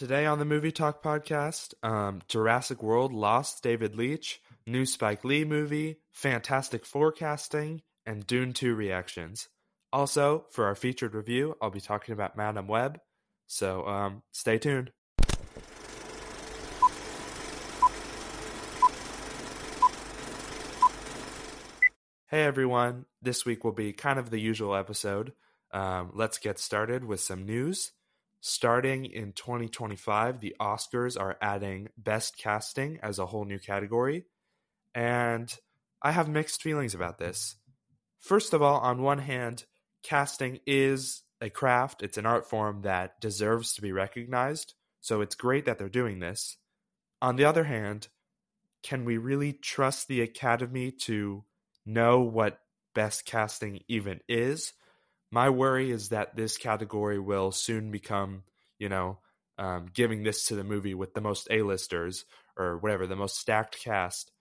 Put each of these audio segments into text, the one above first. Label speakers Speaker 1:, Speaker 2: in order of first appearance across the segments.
Speaker 1: Today on the Movie Talk podcast, um, Jurassic World lost David Leitch, new Spike Lee movie, Fantastic Four casting, and Dune 2 reactions. Also, for our featured review, I'll be talking about Madame Web, so um, stay tuned. Hey everyone, this week will be kind of the usual episode. Um, let's get started with some news. Starting in 2025, the Oscars are adding Best Casting as a whole new category. And I have mixed feelings about this. First of all, on one hand, casting is a craft, it's an art form that deserves to be recognized. So it's great that they're doing this. On the other hand, can we really trust the Academy to know what best casting even is. My worry is that this category will soon become, you know, um, giving this to the movie with the most A-listers or whatever, the most stacked cast.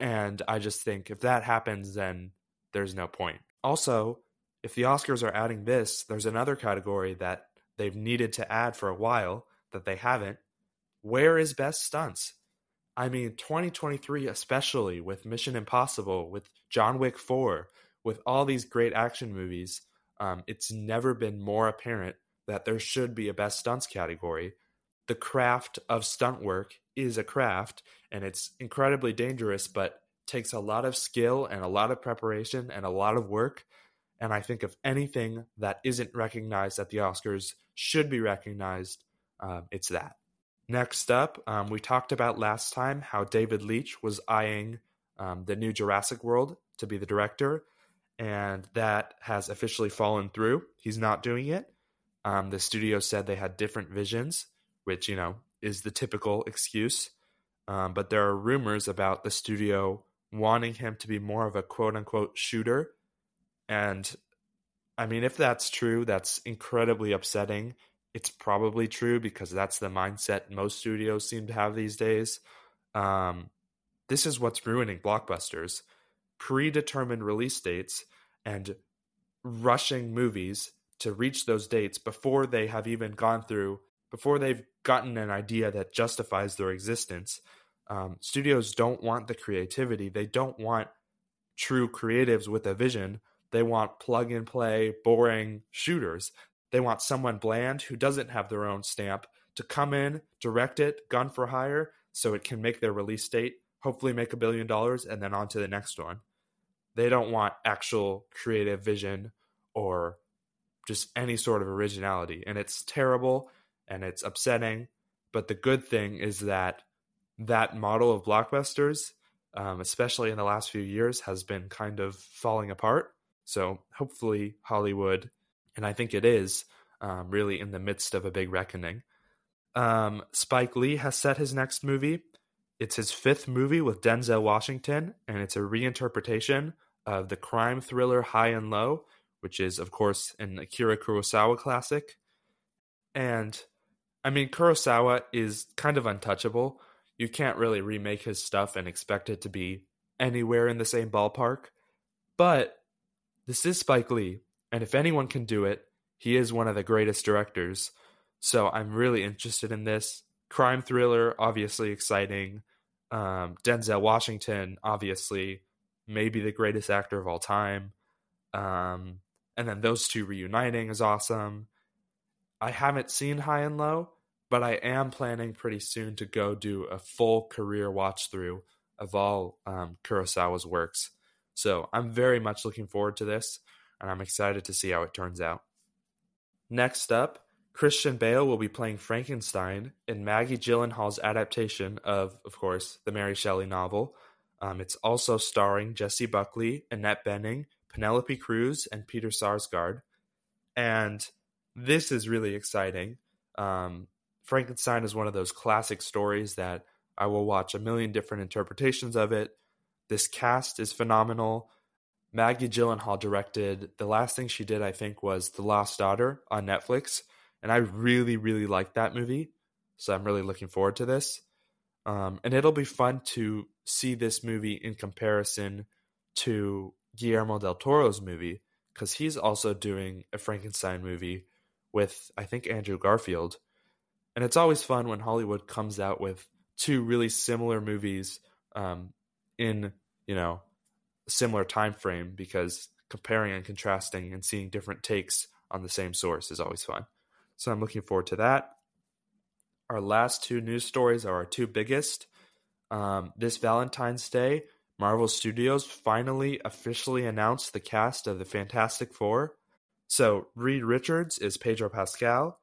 Speaker 1: And I just think if that happens, then there's no point. Also, if the Oscars are adding this, there's another category that they've needed to add for a while that they haven't. Where is best stunts? I mean, 2023, especially with Mission Impossible, with John Wick 4, with all these great action movies, um, it's never been more apparent that there should be a best stunts category. The craft of stunt work is a craft, and it's incredibly dangerous, but takes a lot of skill and a lot of preparation and a lot of work. And I think if anything that isn't recognized at the Oscars should be recognized, um, it's that. Next up, um, we talked about last time how David Leitch was eyeing um, the new Jurassic World to be the director, and that has officially fallen through. He's not doing it. Um, the studio said they had different visions, which, you know, is the typical excuse. Um, but there are rumors about the studio wanting him to be more of a quote unquote shooter. And I mean, if that's true, that's incredibly upsetting it's probably true because that's the mindset most studios seem to have these days. Um, this is what's ruining blockbusters predetermined release dates and rushing movies to reach those dates before they have even gone through, before they've gotten an idea that justifies their existence. Um, studios don't want the creativity. They don't want true creatives with a vision. They want plug and play, boring shooters. They want someone bland who doesn't have their own stamp to come in, direct it, gun for hire, so it can make their release date, hopefully make a billion dollars, and then on to the next one. They don't want actual creative vision or just any sort of originality. And it's terrible and it's upsetting. But the good thing is that that model of blockbusters, um, especially in the last few years, has been kind of falling apart. So hopefully, Hollywood and I think it is um, really in the midst of a big reckoning. Um, Spike Lee has set his next movie. It's his fifth movie with Denzel Washington, and it's a reinterpretation of the crime thriller High and Low, which is, of course, an Akira Kurosawa classic. And I mean, Kurosawa is kind of untouchable. You can't really remake his stuff and expect it to be anywhere in the same ballpark. But this is Spike Lee, and if anyone can do it, he is one of the greatest directors. So I'm really interested in this. Crime thriller, obviously exciting. Um, Denzel Washington, obviously, maybe the greatest actor of all time. Um, and then those two reuniting is awesome. I haven't seen High and Low, but I am planning pretty soon to go do a full career watch through of all um, Kurosawa's works. So I'm very much looking forward to this and I'm excited to see how it turns out. Next up, Christian Bale will be playing Frankenstein in Maggie Gyllenhaal's adaptation of, of course, the Mary Shelley novel. Um, it's also starring Jessie Buckley, Annette Bening, Penelope Cruz, and Peter Sarsgaard. And this is really exciting. Um, Frankenstein is one of those classic stories that I will watch a million different interpretations of it. This cast is phenomenal. Maggie Gyllenhaal directed. The last thing she did, I think, was The Lost Daughter on Netflix, and I really, really like that movie. So I'm really looking forward to this. Um, and it'll be fun to see this movie in comparison to Guillermo del Toro's movie because he's also doing a Frankenstein movie with I think Andrew Garfield. And it's always fun when Hollywood comes out with two really similar movies um, in, you know, similar time frame because comparing and contrasting and seeing different takes on the same source is always fun. So I'm looking forward to that. Our last two news stories are our two biggest. Um, this Valentine's Day, Marvel Studios finally officially announced the cast of the Fantastic Four. So Reed Richards is Pedro Pascal,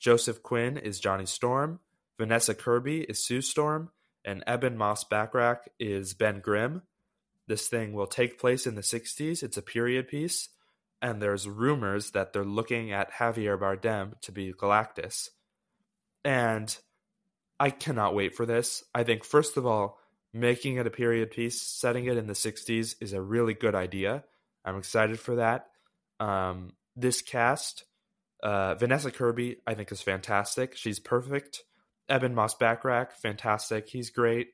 Speaker 1: Joseph Quinn is Johnny Storm, Vanessa Kirby is Sue Storm, and Eben Moss-Bachrach is Ben Grimm. This thing will take place in the 60s. It's a period piece, and there's rumors that they're looking at Javier Bardem to be Galactus. And I cannot wait for this. I think, first of all, making it a period piece, setting it in the 60s is a really good idea. I'm excited for that. Um, this cast, uh, Vanessa Kirby, I think is fantastic. She's perfect. Eben Moss-Bachrach, fantastic. He's great.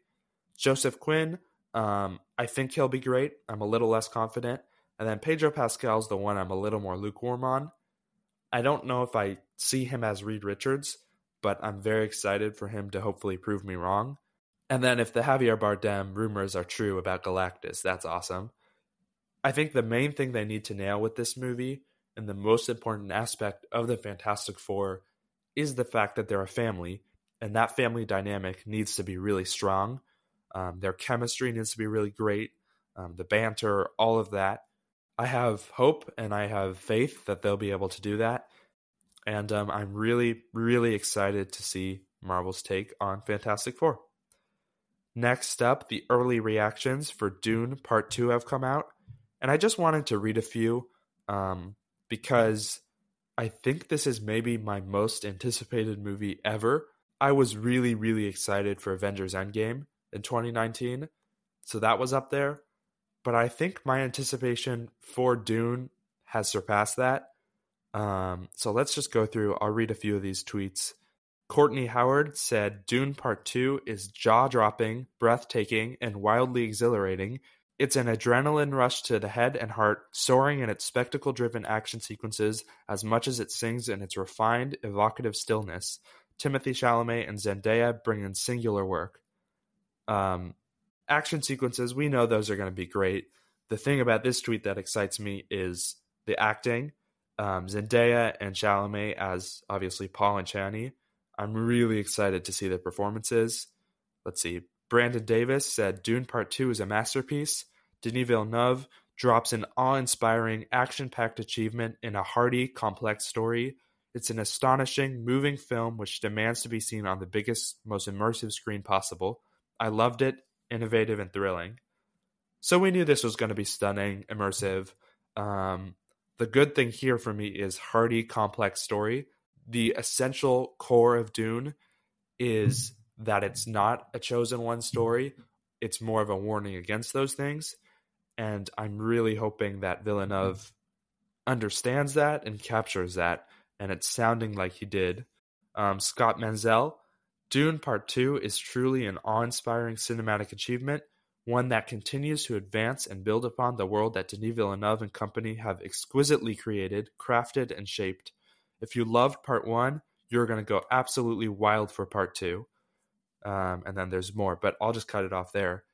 Speaker 1: Joseph Quinn, um, I think he'll be great. I'm a little less confident. And then Pedro Pascal's the one I'm a little more lukewarm on. I don't know if I see him as Reed Richards, but I'm very excited for him to hopefully prove me wrong. And then if the Javier Bardem rumors are true about Galactus, that's awesome. I think the main thing they need to nail with this movie and the most important aspect of the Fantastic Four is the fact that they're a family, and that family dynamic needs to be really strong um, their chemistry needs to be really great. Um, the banter, all of that. I have hope and I have faith that they'll be able to do that. And um, I'm really, really excited to see Marvel's take on Fantastic Four. Next up, the early reactions for Dune Part 2 have come out. And I just wanted to read a few um, because I think this is maybe my most anticipated movie ever. I was really, really excited for Avengers Endgame in 2019. So that was up there. But I think my anticipation for Dune has surpassed that. Um, so let's just go through. I'll read a few of these tweets. Courtney Howard said Dune Part 2 is jaw dropping, breathtaking, and wildly exhilarating. It's an adrenaline rush to the head and heart, soaring in its spectacle driven action sequences as much as it sings in its refined, evocative stillness. Timothée Chalamet and Zendaya bring in singular work. Um, action sequences, we know those are going to be great. The thing about this tweet that excites me is the acting. Um, Zendaya and Chalamet as obviously Paul and Chani. I'm really excited to see the performances. Let's see. Brandon Davis said Dune Part 2 is a masterpiece. Denis Villeneuve drops an awe inspiring, action packed achievement in a hearty, complex story. It's an astonishing, moving film which demands to be seen on the biggest, most immersive screen possible. I loved it, innovative and thrilling. So we knew this was going to be stunning, immersive. Um, the good thing here for me is hearty, complex story. The essential core of Dune is that it's not a chosen one story. It's more of a warning against those things. And I'm really hoping that Villeneuve understands that and captures that. And it's sounding like he did. Um, Scott Menzel Dune Part 2 is truly an awe inspiring cinematic achievement, one that continues to advance and build upon the world that Denis Villeneuve and company have exquisitely created, crafted, and shaped. If you loved Part 1, you're going to go absolutely wild for Part 2. Um, and then there's more, but I'll just cut it off there.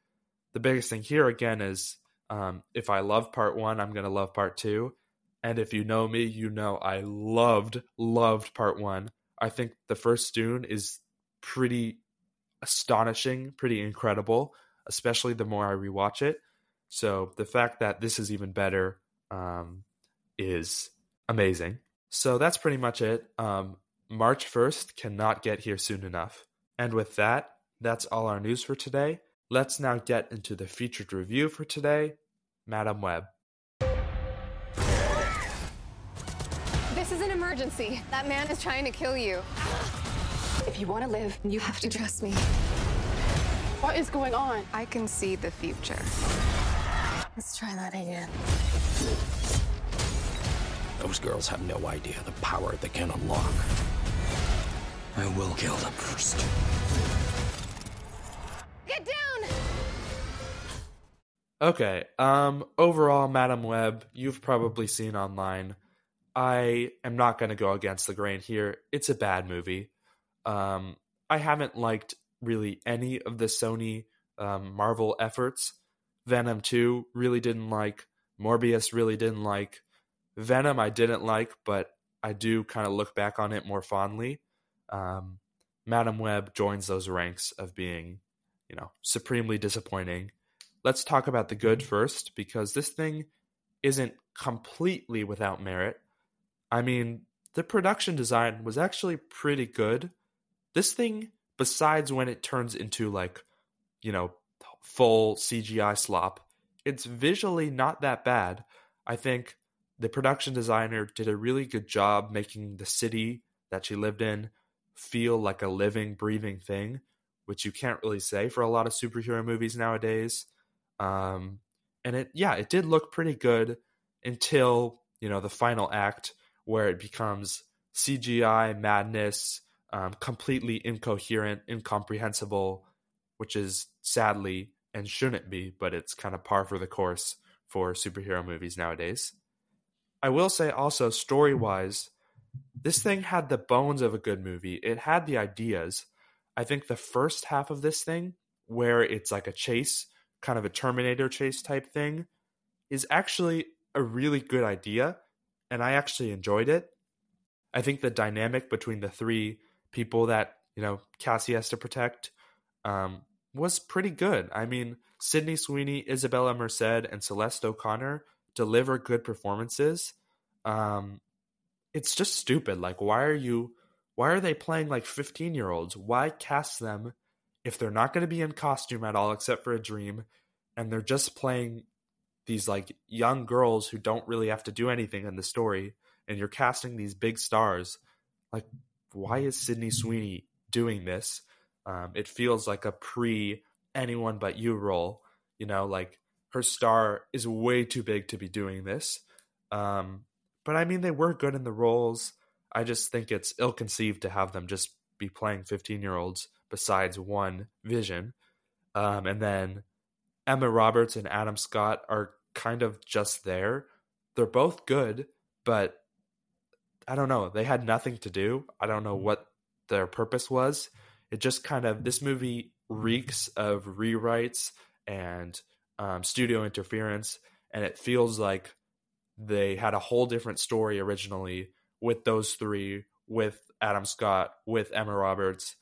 Speaker 1: The biggest thing here, again, is um, if I love Part 1, I'm going to love Part 2. And if you know me, you know I loved, loved Part 1. I think the first Dune is pretty astonishing, pretty incredible, especially the more I rewatch it. So the fact that this is even better um, is amazing. So that's pretty much it. Um, March 1st cannot get here soon enough. And with that, that's all our news for today. Let's now get into the featured review for today Madame Web.
Speaker 2: This is an emergency. That man is trying to kill you. If you want to live, you have to trust me.
Speaker 3: What is going on?
Speaker 2: I can see the future.
Speaker 3: Let's try that again.
Speaker 4: Those girls have no idea the power they can unlock. I will kill them first.
Speaker 2: Get down!
Speaker 1: Okay. Um overall Madame Web, you've probably seen online. I am not going to go against the grain here. It's a bad movie. Um, I haven't liked really any of the Sony um, Marvel efforts. Venom 2 really didn't like. Morbius really didn't like. Venom I didn't like, but I do kind of look back on it more fondly. Um, Madame Web joins those ranks of being, you know, supremely disappointing. Let's talk about the good first, because this thing isn't completely without merit. I mean, the production design was actually pretty good. This thing, besides when it turns into like, you know, full CGI slop, it's visually not that bad. I think the production designer did a really good job making the city that she lived in feel like a living, breathing thing, which you can't really say for a lot of superhero movies nowadays. Um, and it, yeah, it did look pretty good until you know the final act where it becomes CGI madness, um, completely incoherent, incomprehensible, which is sadly and shouldn't be, but it's kind of par for the course for superhero movies nowadays. I will say also, story wise, this thing had the bones of a good movie. It had the ideas. I think the first half of this thing, where it's like a chase, kind of a Terminator chase type thing, is actually a really good idea. And I actually enjoyed it. I think the dynamic between the three people that, you know, Cassie has to protect um, was pretty good. I mean, Sydney Sweeney, Isabella Merced, and Celeste O'Connor deliver good performances. Um, it's just stupid. Like, why are you? Why are they playing like fifteen year olds? Why cast them if they're not going to be in costume at all, except for a dream, and they're just playing these like young girls who don't really have to do anything in the story, and you're casting these big stars. Like, why is Sydney Sweeney doing this? Um, it feels like a pre anyone but you role. You know, like her star is way too big to be doing this. Um, but I mean, they were good in the roles. I just think it's ill conceived to have them just be playing 15 year olds besides one vision. Um, and then Emma Roberts and Adam Scott are kind of just there. They're both good, but I don't know. They had nothing to do. I don't know what their purpose was. It just kind of, this movie reeks of rewrites and um, studio interference, and it feels like they had a whole different story originally with those three, with Adam Scott, with Emma Roberts,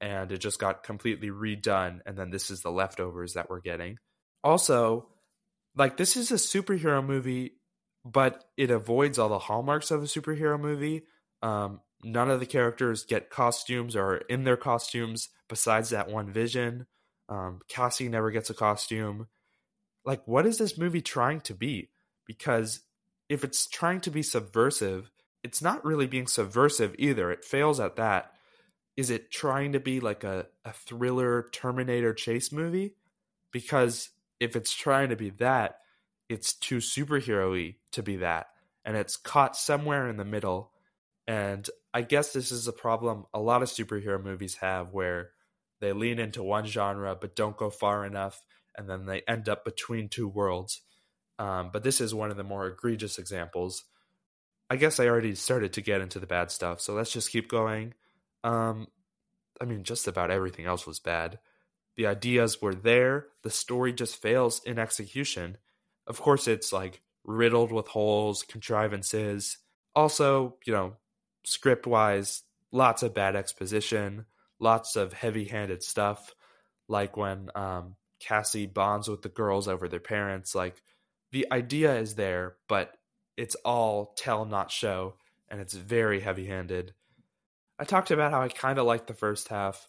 Speaker 1: and it just got completely redone. And then this is the leftovers that we're getting. Also, like this is a superhero movie, but it avoids all the hallmarks of a superhero movie. Um, none of the characters get costumes or in their costumes besides that one vision. Um, Cassie never gets a costume. Like what is this movie trying to be? Because if it's trying to be subversive it's not really being subversive either. It fails at that. Is it trying to be like a, a thriller terminator chase movie? Because if it's trying to be that it's too superhero-y to be that and it's caught somewhere in the middle and i guess this is a problem a lot of superhero movies have where they lean into one genre but don't go far enough and then they end up between two worlds. Um, but this is one of the more egregious examples. I guess I already started to get into the bad stuff, so let's just keep going. Um, I mean, just about everything else was bad. The ideas were there, the story just fails in execution. Of course, it's like riddled with holes, contrivances. Also, you know, script wise, lots of bad exposition, lots of heavy handed stuff, like when um, Cassie bonds with the girls over their parents. Like the idea is there, but it's all tell not show, and it's very heavy handed. I talked about how I kind of liked the first half.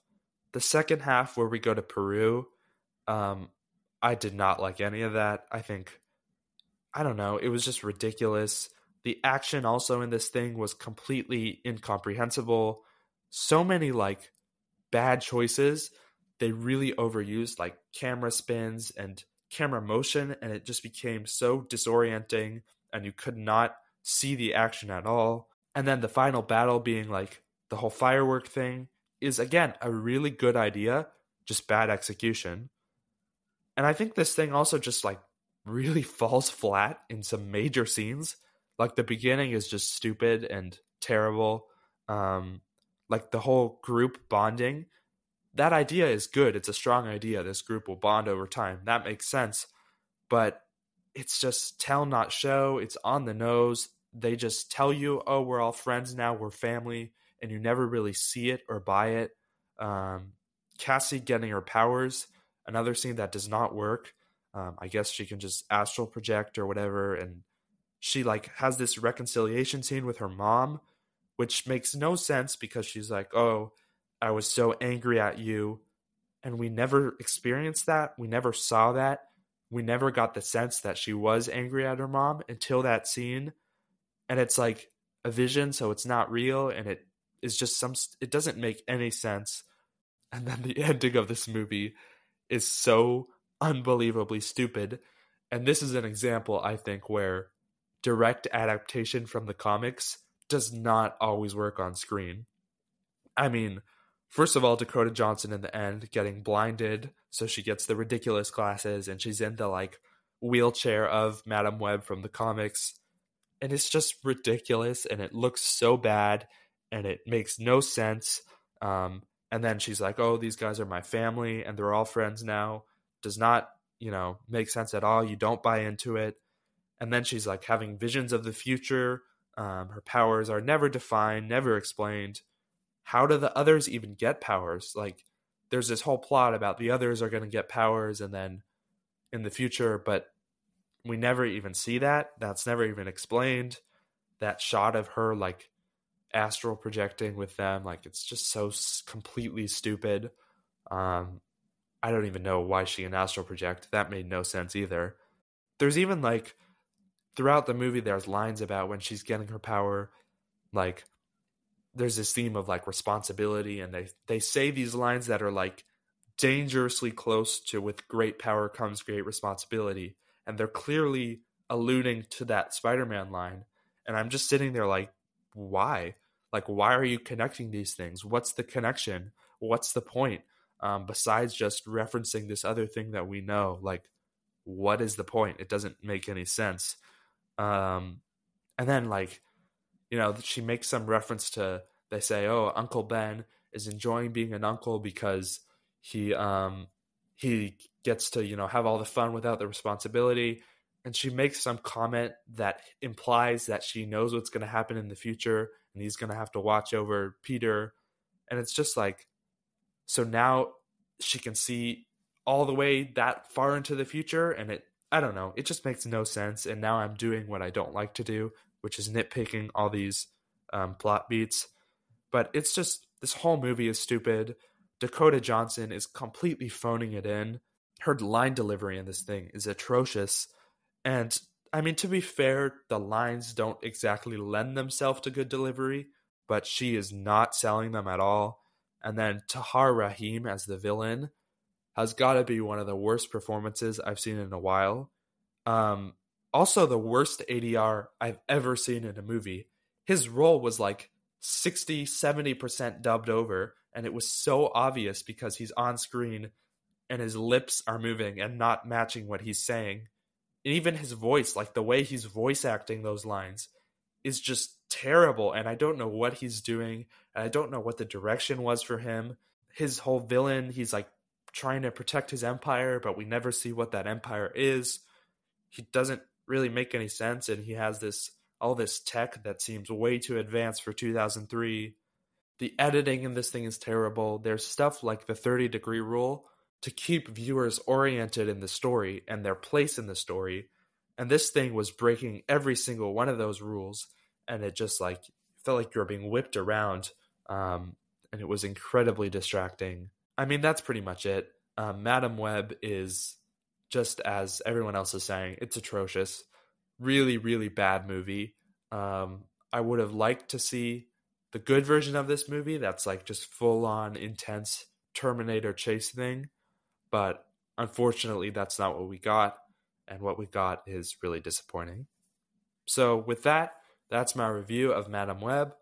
Speaker 1: The second half, where we go to Peru, um, I did not like any of that. I think, I don't know, it was just ridiculous. The action also in this thing was completely incomprehensible. So many like bad choices they really overused like camera spins and camera motion and it just became so disorienting and you could not see the action at all and then the final battle being like the whole firework thing is again a really good idea just bad execution and i think this thing also just like really falls flat in some major scenes like the beginning is just stupid and terrible um like the whole group bonding, that idea is good. It's a strong idea. This group will bond over time. That makes sense. But it's just tell, not show. It's on the nose. They just tell you, oh, we're all friends now, we're family, and you never really see it or buy it. Um, Cassie getting her powers, another scene that does not work. Um, I guess she can just astral project or whatever, and she like has this reconciliation scene with her mom, which makes no sense because she's like, "Oh, I was so angry at you," and we never experienced that. We never saw that. We never got the sense that she was angry at her mom until that scene, and it's like a vision, so it's not real, and it is just some. It doesn't make any sense. And then the ending of this movie is so unbelievably stupid. And this is an example, I think, where direct adaptation from the comics does not always work on screen. I mean, first of all, Dakota Johnson in the end getting blinded, so she gets the ridiculous glasses and she's in the like wheelchair of Madame Web from the comics. And it's just ridiculous and it looks so bad and it makes no sense. Um, and then she's like, "Oh, these guys are my family and they're all friends now." Does not, you know, make sense at all. You don't buy into it and then she's like having visions of the future. Um, her powers are never defined, never explained. How do the others even get powers? Like, there's this whole plot about the others are going to get powers, and then in the future, but we never even see that. That's never even explained. That shot of her like astral projecting with them, like it's just so completely stupid. Um, I don't even know why she can astral project. That made no sense either. There's even like throughout the movie there's lines about when she's getting her power like there's this theme of like responsibility and they they say these lines that are like dangerously close to with great power comes great responsibility and they're clearly alluding to that spider-man line and i'm just sitting there like why like why are you connecting these things what's the connection what's the point um, besides just referencing this other thing that we know like what is the point it doesn't make any sense um, and then like, you know, she makes some reference to they say, "Oh, Uncle Ben is enjoying being an uncle because he um he gets to you know have all the fun without the responsibility." And she makes some comment that implies that she knows what's going to happen in the future, and he's going to have to watch over Peter. And it's just like, so now she can see all the way that far into the future, and it I don't know. It just makes no sense. And now I'm doing what I don't like to do, which is nitpicking all these um, plot beats. But it's just this whole movie is stupid. Dakota Johnson is completely phoning it in. Her line delivery in this thing is atrocious. And I mean, to be fair, the lines don't exactly lend themselves to good delivery, but she is not selling them at all. And then Tahar Rahim as the villain has got to be one of the worst performances I've seen in a while. Um, also, the worst ADR I've ever seen in a movie. His role was like 60, 70% dubbed over, and it was so obvious because he's on screen and his lips are moving and not matching what he's saying. And even his voice, like the way he's voice acting those lines, is just terrible. And I don't know what he's doing. And I don't know what the direction was for him. His whole villain, he's like trying to protect his empire, but we never see what that empire is. He doesn't really make any sense, and he has this all this tech that seems way too advanced for 2003. The editing in this thing is terrible. There's stuff like the 30 degree rule to keep viewers oriented in the story and their place in the story. And this thing was breaking every single one of those rules. And it just like felt like you were being whipped around. Um, and it was incredibly distracting. I mean, that's pretty much it. Um, Madame Web is just as everyone else is saying, it's atrocious. Really, really bad movie. Um, I would have liked to see the good version of this movie that's like just full on intense Terminator chase thing. But unfortunately, that's not what we got. And what we got is really disappointing. So, with that, that's my review of Madame Web.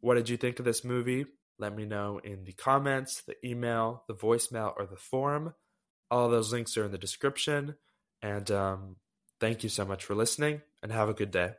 Speaker 1: What did you think of this movie? Let me know in the comments, the email, the voicemail, or the forum. All those links are in the description. And um, thank you so much for listening and have a good day.